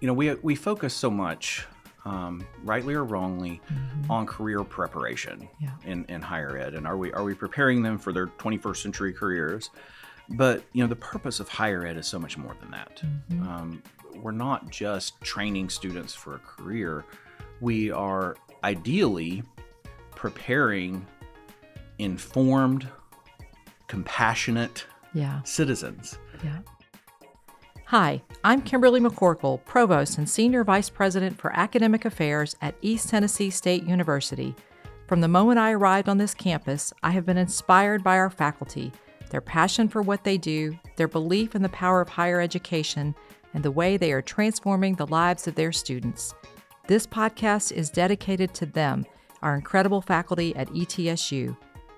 you know, we we focus so much, um, rightly or wrongly, Mhm. on career preparation Yeah. in, in higher ed, and are we are we preparing them for their 21st century careers? But you know, the purpose of higher ed is so much more than that. Mhm. Um, we're not just training students for a career; we are ideally preparing informed, compassionate Yeah. citizens. Yeah. Hi, I'm Kimberly McCorkle, Provost and Senior Vice President for Academic Affairs at East Tennessee State University. From the moment I arrived on this campus, I have been inspired by our faculty, their passion for what they do, their belief in the power of higher education, and the way they are transforming the lives of their students. This podcast is dedicated to them, our incredible faculty at ETSU.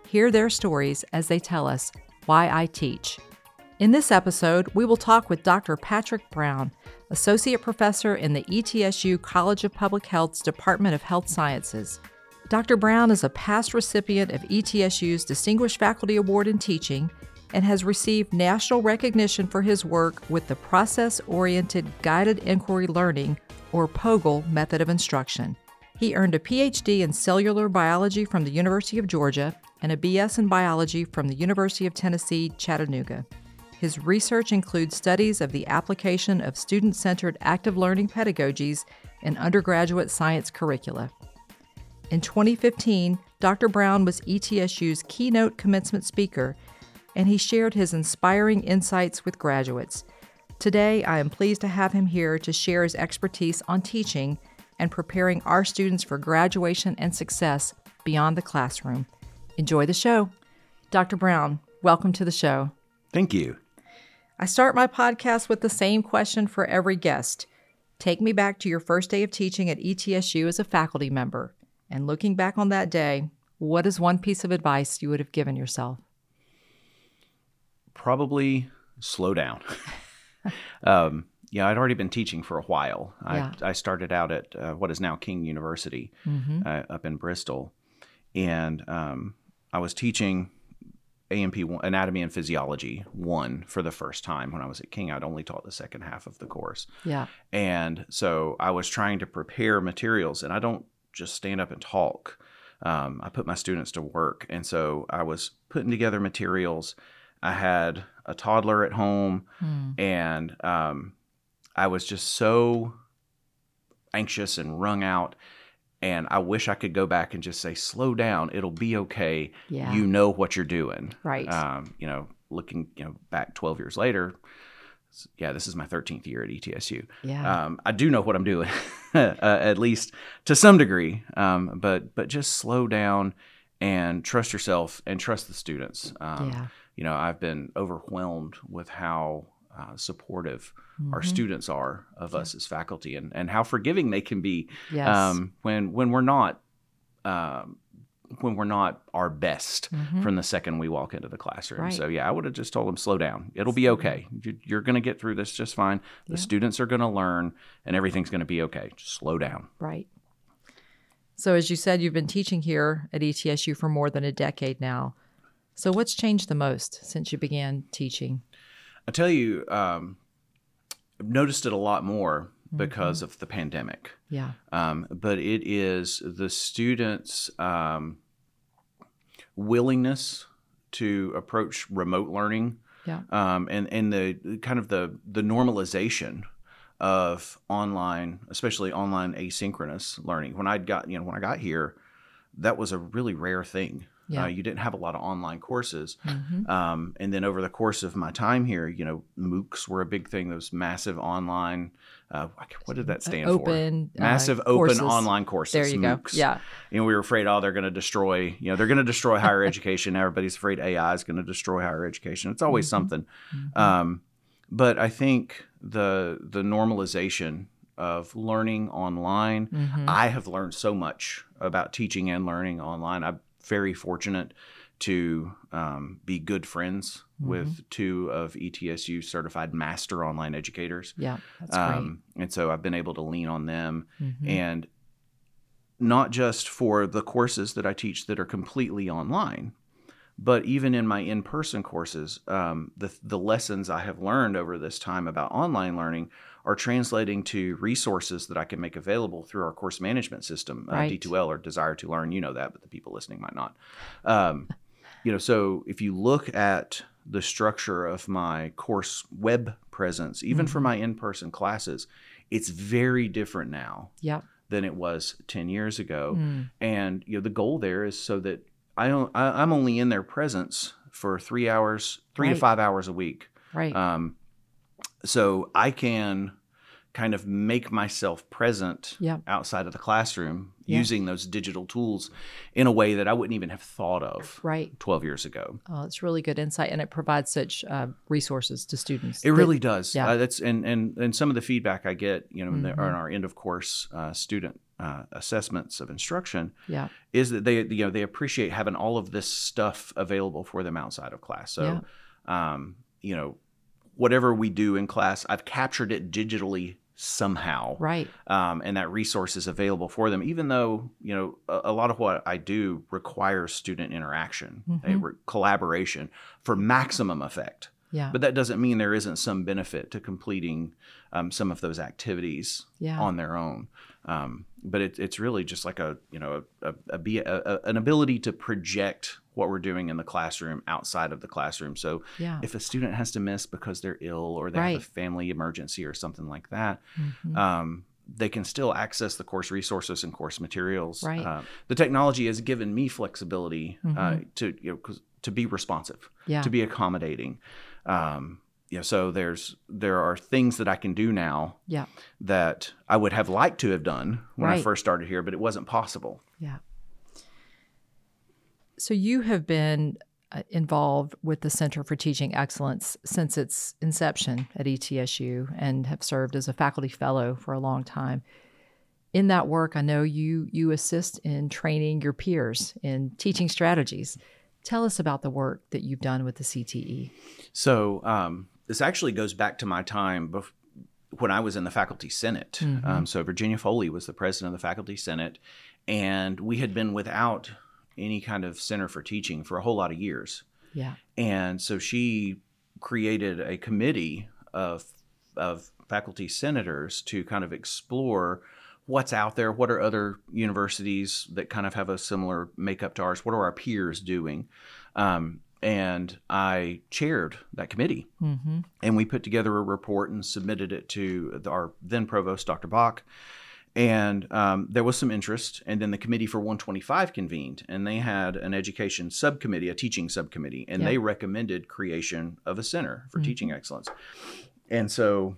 Hear their stories as they tell us why I teach. In this episode, we will talk with Dr. Patrick Brown, Associate Professor in the ETSU College of Public Health's Department of Health Sciences. Dr. Brown is a past recipient of ETSU's Distinguished Faculty Award in Teaching and has received national recognition for his work with the Process Oriented Guided Inquiry Learning, or POGIL, method of instruction. He earned a PhD in cellular biology from the University of Georgia and a BS in biology from the University of Tennessee, Chattanooga. His research includes studies of the application of student centered active learning pedagogies in undergraduate science curricula. In 2015, Dr. Brown was ETSU's keynote commencement speaker, and he shared his inspiring insights with graduates. Today, I am pleased to have him here to share his expertise on teaching and preparing our students for graduation and success beyond the classroom. Enjoy the show. Dr. Brown, welcome to the show. Thank you. I start my podcast with the same question for every guest. Take me back to your first day of teaching at ETSU as a faculty member. And looking back on that day, what is one piece of advice you would have given yourself? Probably slow down. um, yeah, I'd already been teaching for a while. Yeah. I, I started out at uh, what is now King University Mm-hmm. uh, up in Bristol, and um, I was teaching A&P one, Anatomy and Physiology one for the first time when I was at King. I'd only taught the second half of the course, Yeah. and so I was trying to prepare materials, and I don't just stand up and talk. Um, I put my students to work, and so I was putting together materials. I had a toddler at home, Hmm. and um, I was just so anxious and wrung out. And I wish I could go back and just say, "Slow down. It'll be okay. Yeah. You know what you're doing." right. Um, you know, looking, you know, back 12 years later. Yeah, this is my 13th year at ETSU. yeah. Um, I do know what I'm doing, uh, at least to some degree. Um, but but just slow down and trust yourself and trust the students. Um, yeah. You know, I've been overwhelmed with how uh, supportive our Mhm. students are of us as faculty, and, and how forgiving they can be Yes. um, when when we're not um, when we're not our best Mhm. from the second we walk into the classroom. Right. So yeah, I would have just told them slow down. It'll be okay. You- You're going to get through this just fine. The Yeah. students are going to learn, and everything's going to be okay. Just slow down. Right. So, as you said, you've been teaching here at ETSU for more than a decade now. So, what's changed the most since you began teaching? I tell you, um, I've noticed it a lot more Mm-hmm. because of the pandemic. Yeah. Um, but it is the students' um, willingness to approach remote learning Yeah. um, and and the kind of the the normalization of online, especially online asynchronous learning. When I got you know when I got here, that was a really rare thing. Yeah. Uh, you didn't have a lot of online courses. hmm Um, and then over the course of my time here, you know, MOOCs were a big thing. Those massive online, uh, what did that stand for? Open. uh, Massive open courses. online courses. There you go. MOOCs. Yeah. You know, we were afraid, oh, they're going to destroy, you know, they're going to destroy higher education. Everybody's afraid AI is going to destroy higher education. It's always Mhm. something. Mhm. Um, but I think the the normalization of learning online, Mhm. I have learned so much about teaching and learning online. I'm very fortunate to um, be good friends Mm-hmm. with two of ETSU certified master online educators. yeah. That's Um, and so I've been able to lean on them great. Mhm. and not just for the courses that I teach that are completely online, But even in my in-person courses, um, the the lessons I have learned over this time about online learning are translating to resources that I can make available through our course management system, uh, D2L or Desire to Learn. You know that, but the people listening might not. Um, you know, so if you look at the structure of my course web presence, even for my in-person classes, it's very different now Yep. than it was 10 years ago. Mm. And you know, the goal there is so that I, don't- I I'm only in their presence for three hours, three to five hours a week. Right. Um, so I can kind of make myself present Yeah. outside of the classroom Yeah. using those digital tools in a way that I wouldn't even have thought of right. 12 years ago. Oh, it's really good insight, and it provides such uh, resources to students. It that- really does. yeah. Uh, that's and, and and some of the feedback I get, you know, in, the, Mhm. in our end of course uh, student uh, assessments of instruction, Yeah. is that they you know they appreciate having all of this stuff available for them outside of class. So, um, you know, whatever we do in class, I've captured it digitally somehow, Right. um, and that resource is available for them. Even though you know a, a lot of what I do requires student interaction, a Mhm. re- collaboration for maximum effect. Yeah. But that doesn't mean there isn't some benefit to completing um, some of those activities yeah. on their own. Um, but it, it's really just like a you know a, a, a, be- a, a an ability to project what we're doing in the classroom outside of the classroom. So yeah. if a student has to miss because they're ill or they Right. have a family emergency or something like that, Mhm. um, they can still access the course resources and course materials. Right. Uh, the technology has given me flexibility uh, Mhm. to you know to be responsive yeah. to be accommodating. Um, you know, so there's there are things that I can do now yeah. that I would have liked to have done when I first started here, but it wasn't possible. Yeah. So you have been uh, involved with the Center for Teaching Excellence since its inception at ETSU and have served as a faculty fellow for a long time. In that work, I know you you assist in training your peers in teaching strategies. Tell us about the work that you've done with the. CTE. So um, this actually goes back to my time bef- when I was in the faculty senate. Mhm. Um, so Virginia Foley was the president of the faculty senate, and we had been without any kind of center for teaching for a whole lot of years. Yeah. And so she created a committee of of faculty senators to kind of explore what's out there, what are other universities that kind of have a similar makeup to ours, what are our peers doing, um, and I chaired that committee, Mm-hmm. and we put together a report and submitted it to our then provost, Dr. Bach. And um, there was some interest, and then the committee for 125 convened, and they had an education subcommittee, a teaching subcommittee, and Yeah. they recommended creation of a center for Mhm. teaching excellence. And so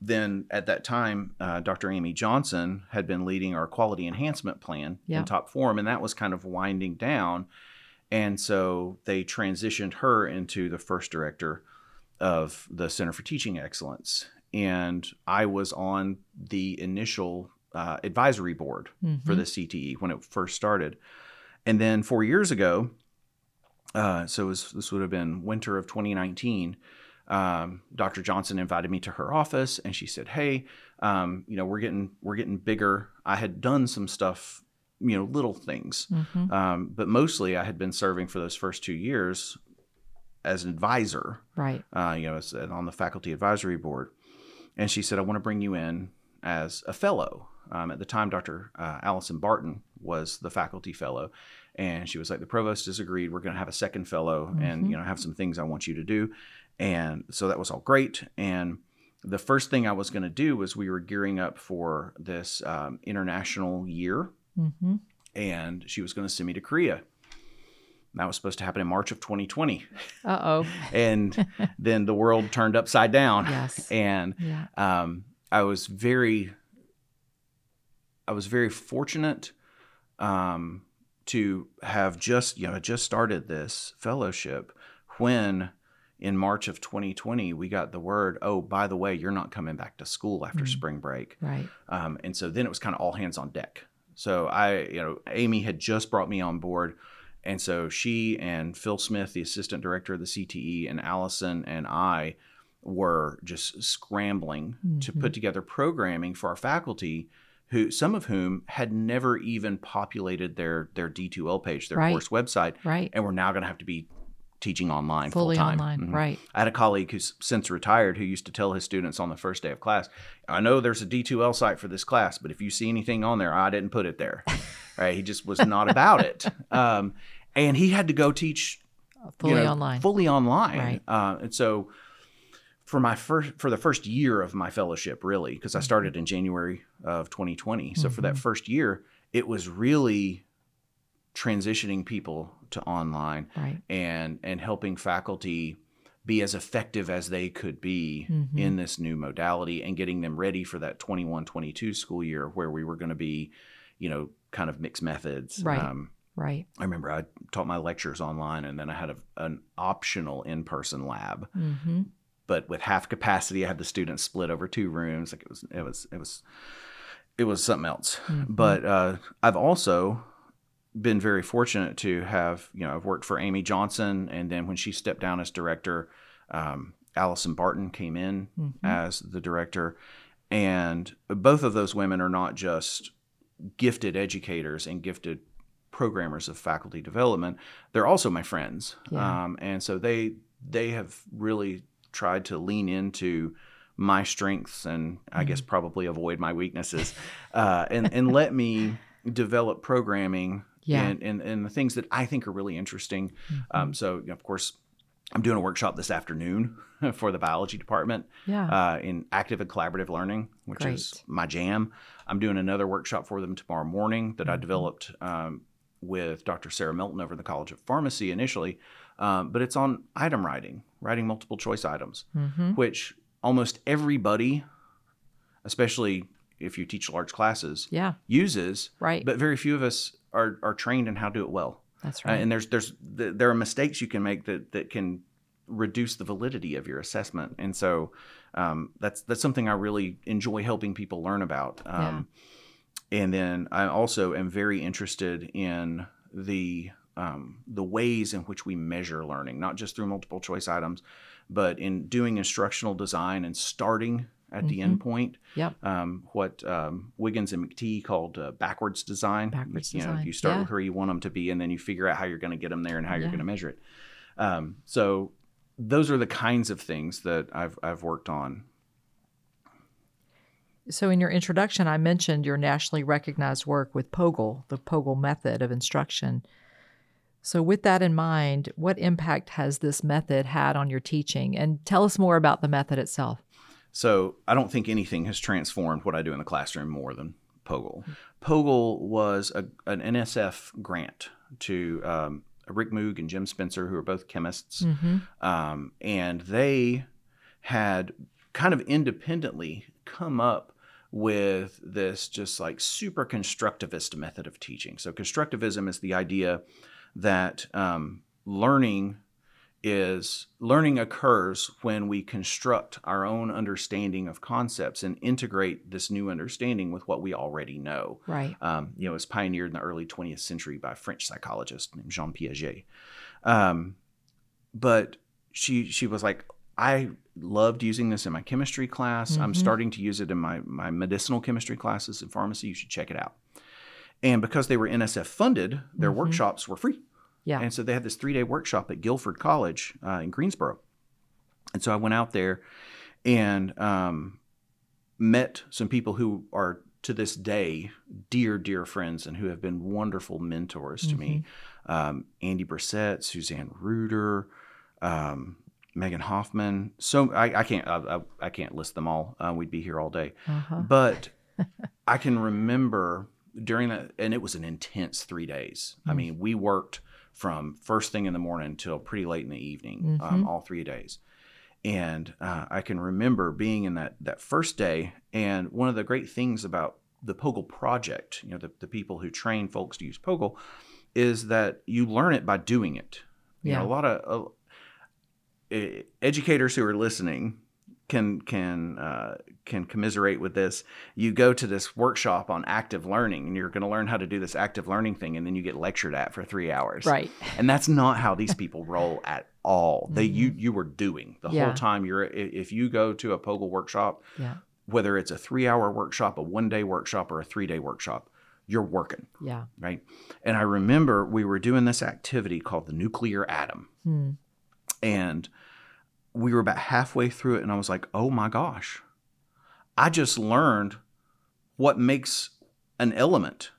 then at that time, uh, Dr. Amy Johnson had been leading our quality enhancement plan Yeah. in top form, and that was kind of winding down. And so they transitioned her into the first director of the Center for Teaching Excellence. And I was on the initial uh, advisory board Mm-hmm. for the CTE when it first started. And then four years ago, uh, so it was, this would have been winter of 2019, um, Dr. Johnson invited me to her office and she said, Hey, um, you know, we're getting, we're getting bigger. I had done some stuff, you know, little things. Mm-hmm. Um, but mostly I had been serving for those first two years as an advisor, Right. uh, you know, as, on the faculty advisory board. And she said, I want to bring you in as a fellow. Um, at the time, Dr. Uh, Allison Barton was the faculty fellow. And she was like, the provost has agreed. We're going to have a second fellow and, Mhm. you know, have some things I want you to do. And so that was all great. And the first thing I was going to do was we were gearing up for this um, international year Mm-hmm. and she was going to send me to Korea. That was supposed to happen in March of 2020. Uh oh. And then the world turned upside down. Yes. And Yeah. um, I was very, I was very fortunate um, to have just, you know, just started this fellowship when in March of 2020 we got the word, oh, by the way, you're not coming back to school after Mm. spring break. Right. Um, and so then it was kind of all hands on deck. So I, you know, Amy had just brought me on board. And so she and Phil Smith, the assistant director of the CTE, and Allison and I were just scrambling to Mhm. put together programming for our faculty who some of whom had never even populated their their D2L page, their Right. course website, Right. And we're now going to have to be teaching online Fully full time. online. Right. I had a colleague who's since retired who used to tell his students on the first day of class, I know there's a D2L site for this class, but if you see anything on there, I didn't put it there. right. He just was not about it. Um, and he had to go teach you Fully know, online. fully online. Right. Uh, and so for my first, for the first year of my fellowship, really, because I Mm-hmm. started in January of 2020. So for that first year, it was really transitioning people to online right. and and helping faculty be as effective as they could be Mhm. in this new modality and getting them ready for that 21 22 school year where we were going to be you know kind of mixed methods Right. um, Right. i remember i taught my lectures online and then i had a, an optional in-person lab Mm-hmm. but with half capacity i had the students split over two rooms like it was it was it was it was something else Mhm. but uh, i've also been very fortunate to have you know i've worked for amy johnson and then when she stepped down as director um, allison barton came in Mhm. as the director and both of those women are not just gifted educators and gifted programmers of faculty development they're also my friends Yeah. um, and so they they have really tried to lean into my strengths and i guess Mm-hmm. probably avoid my weaknesses uh, and and let me develop programming Yeah. and, and and the things that i think are really interesting Mm-hmm. um, so you know, of course i'm doing a workshop this afternoon for the biology department Yeah. uh, in active and collaborative learning, which is my jam. I'm doing another workshop for them tomorrow morning that I Mhm. developed um, with Dr. Sarah Milton over in the College of Pharmacy initially, um, but it's on item writing, writing multiple choice items, mm-hmm. which almost everybody, especially if you teach large classes, Yeah. uses, Right. but very few of us are, are trained in how to do it well. That's Uh, right. and there's there's th- there are mistakes you can make that that can reduce the validity of your assessment and so um, that's that's something i really enjoy helping people learn about um, and then i also am very interested in the um, the ways in which we measure learning not just through multiple choice items but in doing instructional design and starting at the Mhm. end point Yep. um, what um, Wiggins and McTighe called uh, backwards design. Backwards you know, you start yeah. with where you want them to be, and then you figure out how you're going to get them there and how you're going to measure it. Um, so those are the kinds of things that I've I've worked on. So, in your introduction, I mentioned your nationally recognized work with POGIL, the POGIL method of instruction. So, with that in mind, what impact has this method had on your teaching? And tell us more about the method itself. So I don't think anything has transformed what I do in the classroom more than POGIL. POGIL was a, an NSF grant to um, Rick Moog and Jim Spencer, who are both chemists. Mm-hmm. um, and they had kind of independently come up with this just like super constructivist method of teaching. So, constructivism is the idea that um, learning is learning occurs when we construct our own understanding of concepts and integrate this new understanding with what we already know Right. um, you know, it was pioneered in the early 20th century by a French psychologist named Jean Piaget. Um, but she she was like, I loved using this in my chemistry class. I'm Mhm. starting to use it in my my medicinal chemistry classes in pharmacy. You should check it out. And because they were NSF funded, their Mhm. workshops were free. Yeah. And so they had this three day workshop at Guilford College uh, in Greensboro. And so I went out there and um, met some people who are to this day dear, dear friends and who have been wonderful mentors to me. Um, Andy Brissett, Suzanne Ruder, um, Megan Hoffman. So I, I can't I, I, I can't list them all. Uh, we'd be here all day. Uh-huh. But I can remember during that, and it was an intense three days. I Mm. mean, we worked from first thing in the morning till pretty late in the evening, um, Mhm. all three days. And uh, I can remember being in that that first day. And one of the great things about the POGIL project, you know, the, the people who train folks to use POGIL, is that you learn it by doing it. You Yeah. know, a lot of uh, educators who are listening can can uh, can commiserate with this. You go to this workshop on active learning, and you're going to learn how to do this active learning thing, and then you get lectured at for three hours. Right. And that's not how these people roll at all. They you you were doing the Mm-hmm. Yeah. whole time. You're if you go to a POGIL workshop, Yeah. whether it's a three hour workshop, a one day workshop, or a three day workshop, you're working, Yeah. right? And I remember we were doing this activity called the nuclear atom. Hmm. And we were about halfway through it, and I was like, oh my gosh, I just learned what makes an element.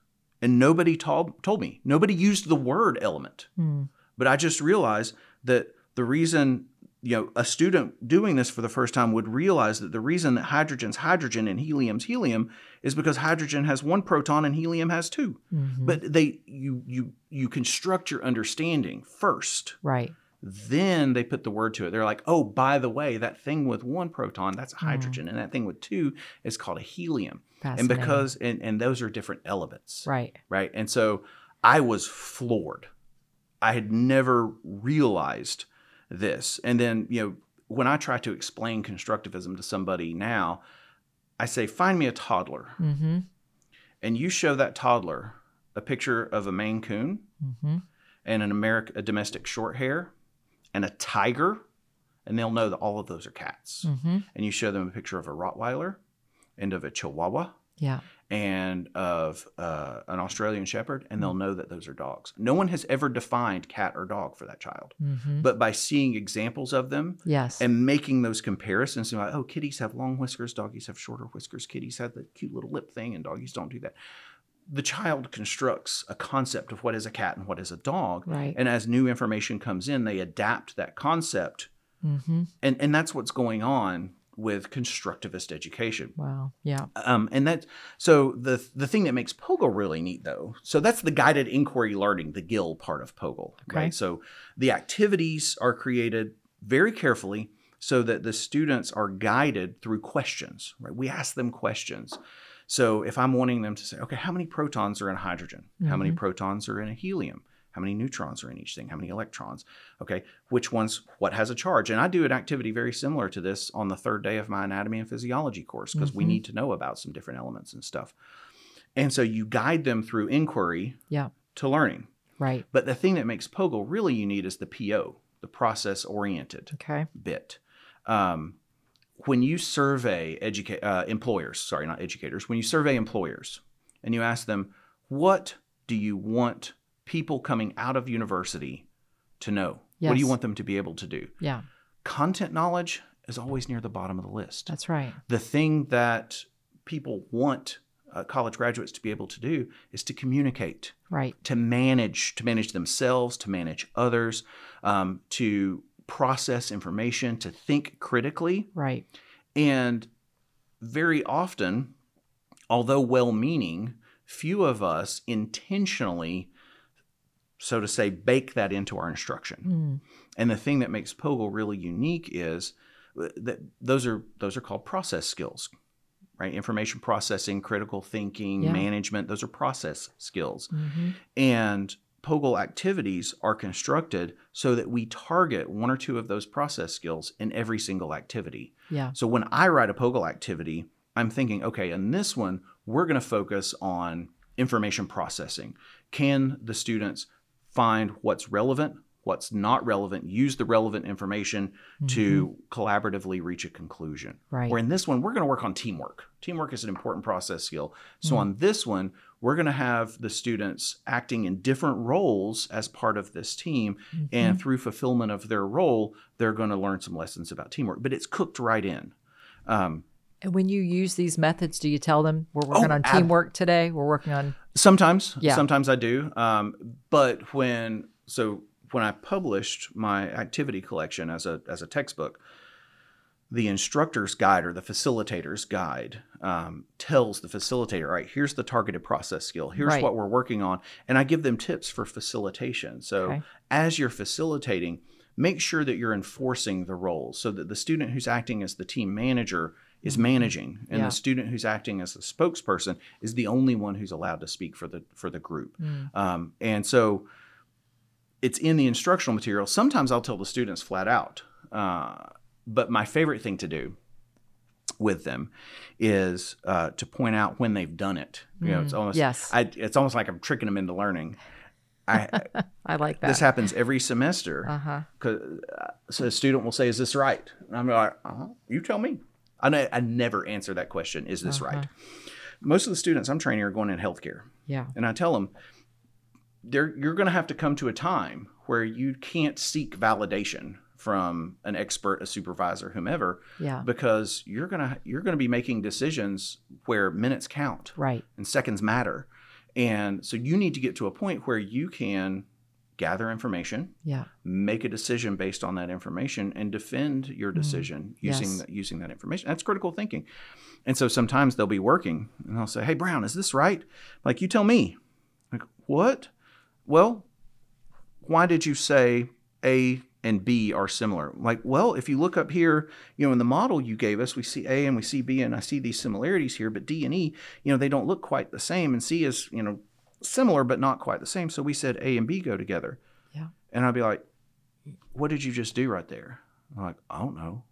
And nobody told, told me, nobody used the word element. Hmm. But I just realized that the reason, you know, a student doing this for the first time would realize that the reason that hydrogen's hydrogen and helium's helium is because hydrogen has one proton and helium has 2 Mhm. But they you you you construct your understanding first. right. Then they put the word to it. They're like, oh, by the way, that thing with one proton, that's a hydrogen, and that thing with two is called a helium. And because and, and those are different elements right. right? And so I was floored. I had never realized this. And then, you know, when I try to explain constructivism to somebody now, I say, find me a toddler. Mm-hmm. And you show that toddler a picture of a Maine Coon Mm-hmm. and an American, a domestic short hair and a tiger, and they'll know that all of those are cats. Mm-hmm. And you show them a picture of a Rottweiler and of a Chihuahua Yeah. and of uh, an Australian Shepherd, and they'll know that those are dogs. No one has ever defined cat or dog for that child, Mm-hmm. but by seeing examples of them Yes. and making those comparisons, like, oh, kitties have long whiskers, doggies have shorter whiskers, kitties have the cute little lip thing, and doggies don't do that. The child constructs a concept of what is a cat and what is a dog, right. and as new information comes in, they adapt that concept, mm-hmm. and and that's what's going on with constructivist education. Wow. Yeah. Um, and that so the the thing that makes POGIL really neat though, so that's the guided inquiry learning, the GIL part of POGIL, Okay. right? So the activities are created very carefully so that the students are guided through questions, right? We ask them questions. So if I'm wanting them to say, okay, how many protons are in hydrogen? How many protons are in a helium? How many neutrons are in each thing? How many electrons? Okay, which ones, what has a charge? And I do an activity very similar to this on the third day of my anatomy and physiology course because we Mhm. need to know about some different elements and stuff. And so you guide them through inquiry Yeah. to learning. Right. But the thing that makes POGIL really unique is the PO, the process oriented Okay. bit. Um, when you survey educa- uh, employers, sorry, not educators, when you survey employers and you ask them, what do you want people coming out of university to know? What do you want them to be able to do? Yeah. Content knowledge is always near the bottom of the list. That's right. the thing that people want uh, college graduates to be able to do is to communicate Right. to manage to manage themselves to manage others um, to process information to think critically Right. and very often although well-meaning few of us intentionally so to say bake that into our instruction Mm. and the thing that makes POGIL really unique is that those are those are called process skills, right? Information processing, critical thinking, Yeah. management, those are process skills. hmm And POGIL activities are constructed so that we target one or two of those process skills in every single activity. Yeah. So when I write a POGIL activity, I'm thinking, okay, in this one, we're going to focus on information processing. Can the students find what's relevant, what's not relevant, use the relevant information to collaboratively reach a conclusion? Mm-hmm. Right. Where in this one, we're going to work on teamwork. Teamwork is an important process skill. So Mhm. on this one, we're going to have the students acting in different roles as part of this team. And through fulfillment of their role, they're going to learn some lessons about teamwork. But it's cooked right in. Um, And when you use these methods, do you tell them we're working Oh, on ab- teamwork today? We're working on Sometimes, Yeah. sometimes I do. Um, but when so when I published my activity collection as a as a textbook, the instructor's guide or the facilitator's guide um, tells the facilitator, all right, here's the targeted process skill. Here's Right. what we're working on, and I give them tips for facilitation. So Okay. as you're facilitating, make sure that you're enforcing the roles so that the student who's acting as the team manager is managing and Yeah. the student who's acting as the spokesperson is the only one who's allowed to speak for the for the group Mm. um, and so it's in the instructional material sometimes i'll tell the students flat out uh, but my favorite thing to do with them is uh, to point out when they've done it you know it's Mm, almost yes. I, it's almost like i'm tricking them into learning I, I like that. this happens every semester uh huh. 'Cause, uh, so a student will say, "Is this right?" And I'm like, uh-huh, "You tell me." I, ne- I never answer that question. Is this Uh-huh. right? Most of the students I'm training are going in healthcare, Yeah. and I tell them they're, you're going to have to come to a time where you can't seek validation from an expert, a supervisor, whomever, Yeah. because you're gonna you're gonna be making decisions where minutes count Right. and seconds matter, and so you need to get to a point where you can gather information, Yeah. make a decision based on that information, and defend your mm-hmm. decision using Yes. that using that information. That's critical thinking. And so sometimes they'll be working and they'll say, "Hey Brown, is this right?" Like you tell me. Like what? Well, why did you say A and B are similar? Like, well, if you look up here, you know, in the model you gave us, we see A and we see B, and I see these similarities here, but D and E, you know, they don't look quite the same, and C is, you know, similar but not quite the same. So we said A and B go together. Yeah. And I'd be like, what did you just do right there? I'm like, I don't know.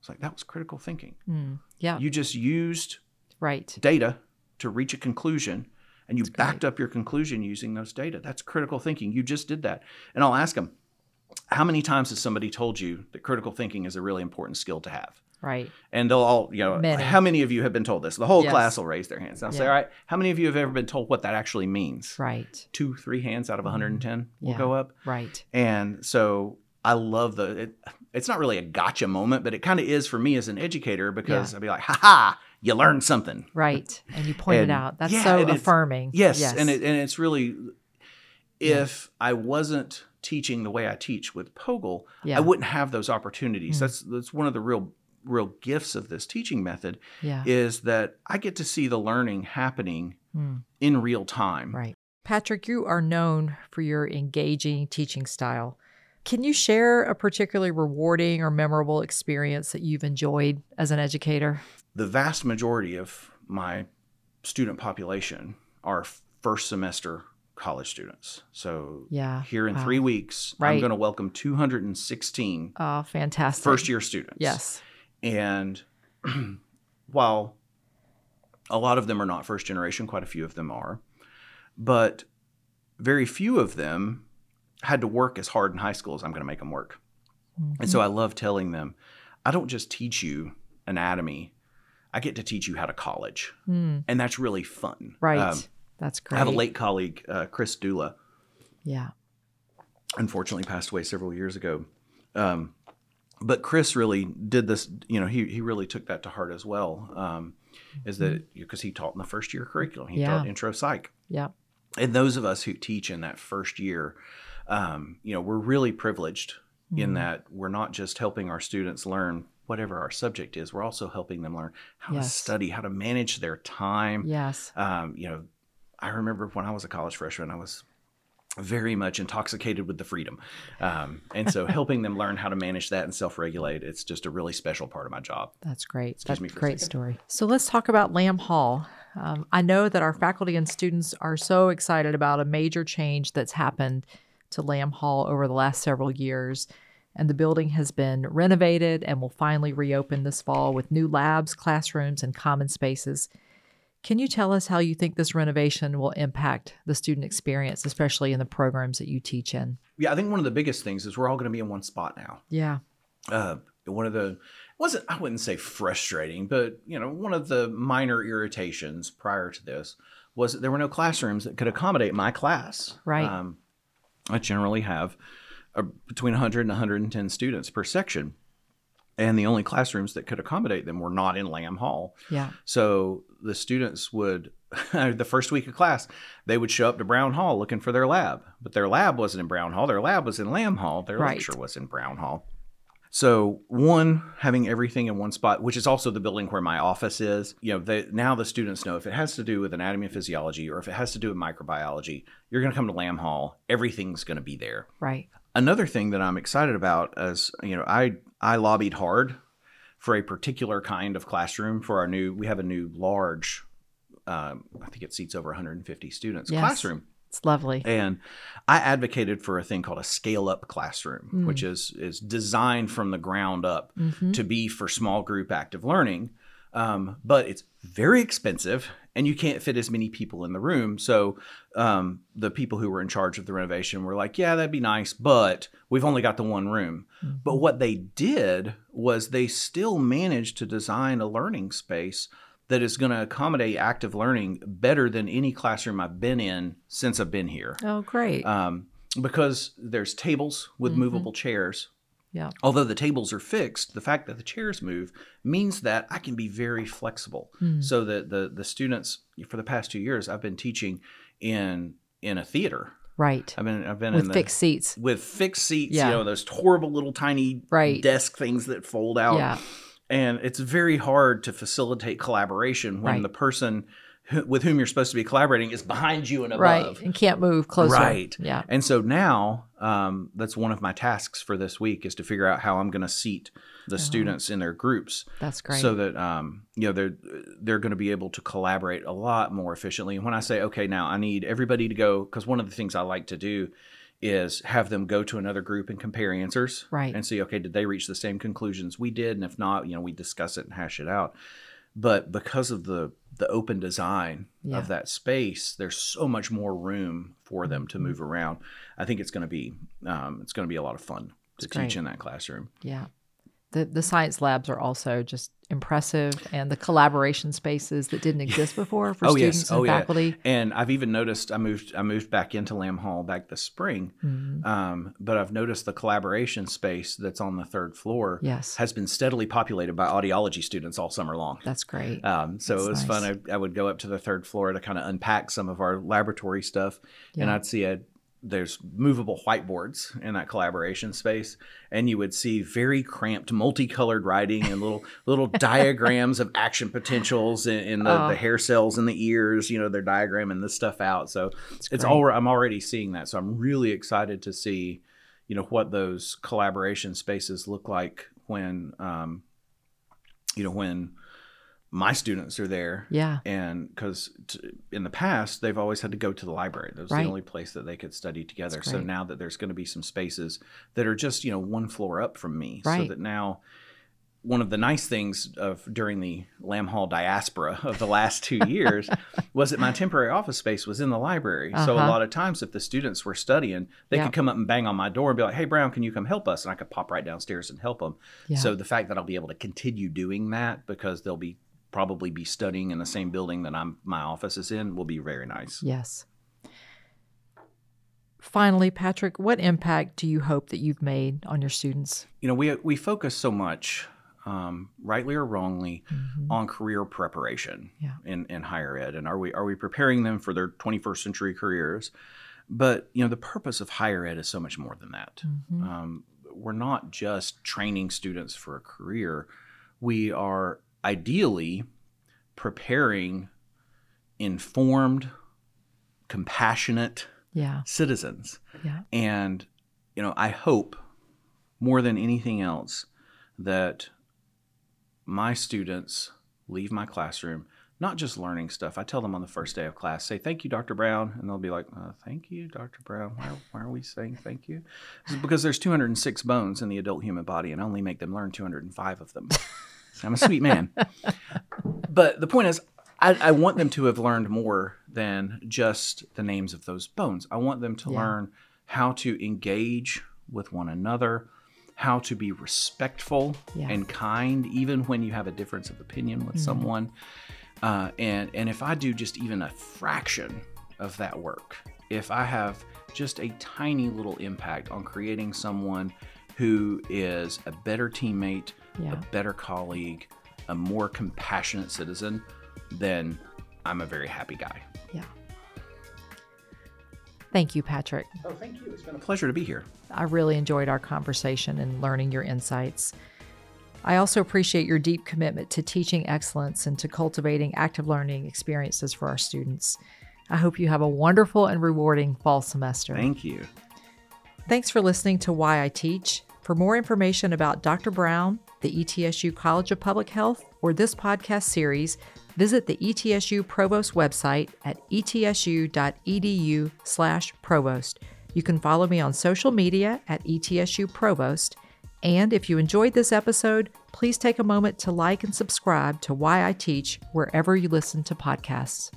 It's like that was critical thinking. Mm. Yeah. You just used right. data to reach a conclusion and you That's backed up your conclusion using those data. That's critical thinking. You just did that. And I'll ask them, how many times has somebody told you that critical thinking is a really important skill to have? Right. And they'll all, you know, Many. how many of you have been told this? The whole Yes. class will raise their hands. And I'll say, all right, how many of you have ever been told what that actually means? Right. Two, three hands out of 110 will mm-hmm. Yeah. go up. Right. And so I love the, it, it's not really a gotcha moment, but it kind of is for me as an educator because I'd be like, ha ha, you learned something. Right. And you pointed And- out. That's yeah, so affirming. Yes, and it, and it's really if I wasn't teaching the way I teach with POGIL, yeah. I wouldn't have those opportunities. Mm. That's that's one of the real real gifts of this teaching method yeah. is that I get to see the learning happening Mm. in real time. Right. Patrick, you are known for your engaging teaching style. Can you share a particularly rewarding or memorable experience that you've enjoyed as an educator? The vast majority of my student population are first semester college students. So Yeah. here in Wow. 3 weeks, I'm going to welcome 216 Oh, fantastic. first year students. Yes. And while a lot of them are not first generation, quite a few of them are, but very few of them had to work as hard in high school as I'm going to make them work. And so mm-hmm. I love telling them, I don't just teach you anatomy, I get to teach you how to college. Mm, And that's really fun. right. Um, That's great. I have a late colleague, uh, Chris Dula, Yeah. unfortunately passed away several years ago. Um, but Chris really did this, you know, he, he really took that to heart as well. Um, is that because he taught in the first year curriculum, he Mm-hmm. Yeah. taught intro psych. Yeah. And those of us who teach in that first year, um, you know, we're really privileged in Mm. that we're not just helping our students learn whatever our subject is, we're also helping them learn how to study, how to manage their time. Yes. Um, you know, I remember when I was a college freshman, I was very much intoxicated with the freedom. Um, and so helping them learn how to manage that and self regulate, it's just a really special part of my job. That's great. Excuse That's me for a great story. So let's talk about Lamb Hall. Um, I know that our faculty and students are so excited about a major change that's happened to Lamb Hall over the last several years. And the building has been renovated and will finally reopen this fall with new labs, classrooms, and common spaces. Can you tell us how you think this renovation will impact the student experience, especially in the programs that you teach in? Yeah, I think one of the biggest things is we're all going to be in one spot now. Yeah. uh, one of the wasn't I wouldn't say frustrating, but you know, one of the minor irritations prior to this was that there were no classrooms that could accommodate my class. Right. Um, I generally have uh, between 100 and 110 students per section, and the only classrooms that could accommodate them were not in Lamb Hall. Yeah. So the students would, the first week of class, they would show up to Brown Hall looking for their lab, but their lab wasn't in Brown Hall. Their lab was in Lamb Hall. Their Right. lecture was in Brown Hall. So one, having everything in one spot, which is also the building where my office is. You know, they, now the students know if it has to do with anatomy and physiology or if it has to do with microbiology, you're going to come to Lamb Hall. Everything's going to be there Right. Another thing that I'm excited about is you know I I lobbied hard for a particular kind of classroom for our new we have a new large um, I think it seats over 150 students Yes. classroom It's lovely. and I advocated for a thing called a scale up classroom Mm. which is is designed from the ground up Mhm. to be for small group active learning um, but it's very expensive and you can't fit as many people in the room. So um, the people who were in charge of the renovation were like, yeah, that'd be nice, but we've only got the one room. Mm-hmm. But what they did was they still managed to design a learning space that is going to accommodate active learning better than any classroom I've been in since I've been here. Oh, great. Um, because there's tables with mm-hmm. movable chairs yeah. Although the tables are fixed, the fact that the chairs move means that I can be very flexible. Mm. So that the the students for the past two years I've been teaching in in a theater. Right. I've been I've been with in the, fixed seats. With fixed seats, yeah. you know, those horrible little tiny right. desk things that fold out. Yeah. And it's very hard to facilitate collaboration when right. the person with whom you're supposed to be collaborating is behind you and above. Right. And can't move closer. Right. Yeah. And so now um, that's one of my tasks for this week is to figure out how I'm going to seat the oh. students in their groups. That's great. So that um, you know they're they're going to be able to collaborate a lot more efficiently. And when I say okay, now I need everybody to go because one of the things I like to do is have them go to another group and compare answers. Right. And see okay, did they reach the same conclusions we did? And if not, you know, we discuss it and hash it out. But because of the the open design yeah. of that space, there's so much more room for them to mm-hmm. move around. I think it's going to be um, it's going to be a lot of fun to teach in that classroom. Yeah, the the science labs are also just impressive and the collaboration spaces that didn't exist before for oh, students yes. and oh, faculty. Yeah. And I've even noticed I moved I moved back into Lamb Hall back this spring, mm-hmm. um, but I've noticed the collaboration space that's on the third floor yes. has been steadily populated by audiology students all summer long. That's great. Um, so that's it was nice. fun. I, I, would go up to the third floor to kind of unpack some of our laboratory stuff, yeah. and I'd see a there's movable whiteboards in that collaboration space and you would see very cramped multicolored writing and little little diagrams of action potentials in, in the, the, hair cells in the ears you know they're diagramming this stuff out. So it's all i'm already seeing that. So i'm really excited to see you know what those collaboration spaces look like when um, you know when my students are there. Yeah. And because t- in the past, they've always had to go to the library. That was right. the only place that they could study together. So now that there's going to be some spaces that are just, you know, one floor up from me. Right. So that now one of the nice things of during the Lamb Hall diaspora of the last two years was that my temporary office space was in the library. Uh-huh. So a uh-huh. lot of times, if the students were studying, they yeah. could come up and bang on my door and be like, "Hey, Brown, can you come help us?" And I could pop right downstairs and help them. Yeah. So the fact that I'll be able to continue doing that because they'll be probably be studying in the same building that I'm my office is in will be very nice. Yes. Finally, Patrick, what impact do you hope that you've made on your students? You know, we we focus so much, um, rightly or wrongly, mm-hmm. on career preparation yeah. in, in higher ed, and are we are we preparing them for their 21st century careers? But you know, the purpose of higher ed is so much more than that. Mm-hmm. Um, we're not just training students for a career; we are ideally preparing informed, compassionate yeah. citizens. Yeah. And, you know, I hope more than anything else that my students leave my classroom not just learning stuff. I tell them on the first day of class, say, thank you, Dr. Brown. And they'll be like, uh, thank you, Dr. Brown. Why, why, are we saying thank you? because there's 206 bones in the adult human body and I only make them learn 205 of them. I'm a sweet man. but the point is, I, I, want them to have learned more than just the names of those bones. I want them to yeah. learn how to engage with one another, how to be respectful yeah. and kind, even when you have a difference of opinion with mm-hmm. someone. Uh, and and if I do just even a fraction of that work, if I have just a tiny little impact on creating someone who is a better teammate, yeah. a better colleague, a more compassionate citizen, then I'm a very happy guy. Yeah. Thank you, Patrick. Oh, thank you. It's been a pleasure to be here. I really enjoyed our conversation and learning your insights. I also appreciate your deep commitment to teaching excellence and to cultivating active learning experiences for our students. I hope you have a wonderful and rewarding fall semester. Thank you. Thanks for listening to Why I Teach. For more information about Dr. Brown, the ETSU College of Public Health, or this podcast series, visit the ETSU Provost website at etsu.edu/provost. You can follow me on social media at ETSU Provost, And if you enjoyed this episode, please take a moment to like and subscribe to Why I Teach wherever you listen to podcasts.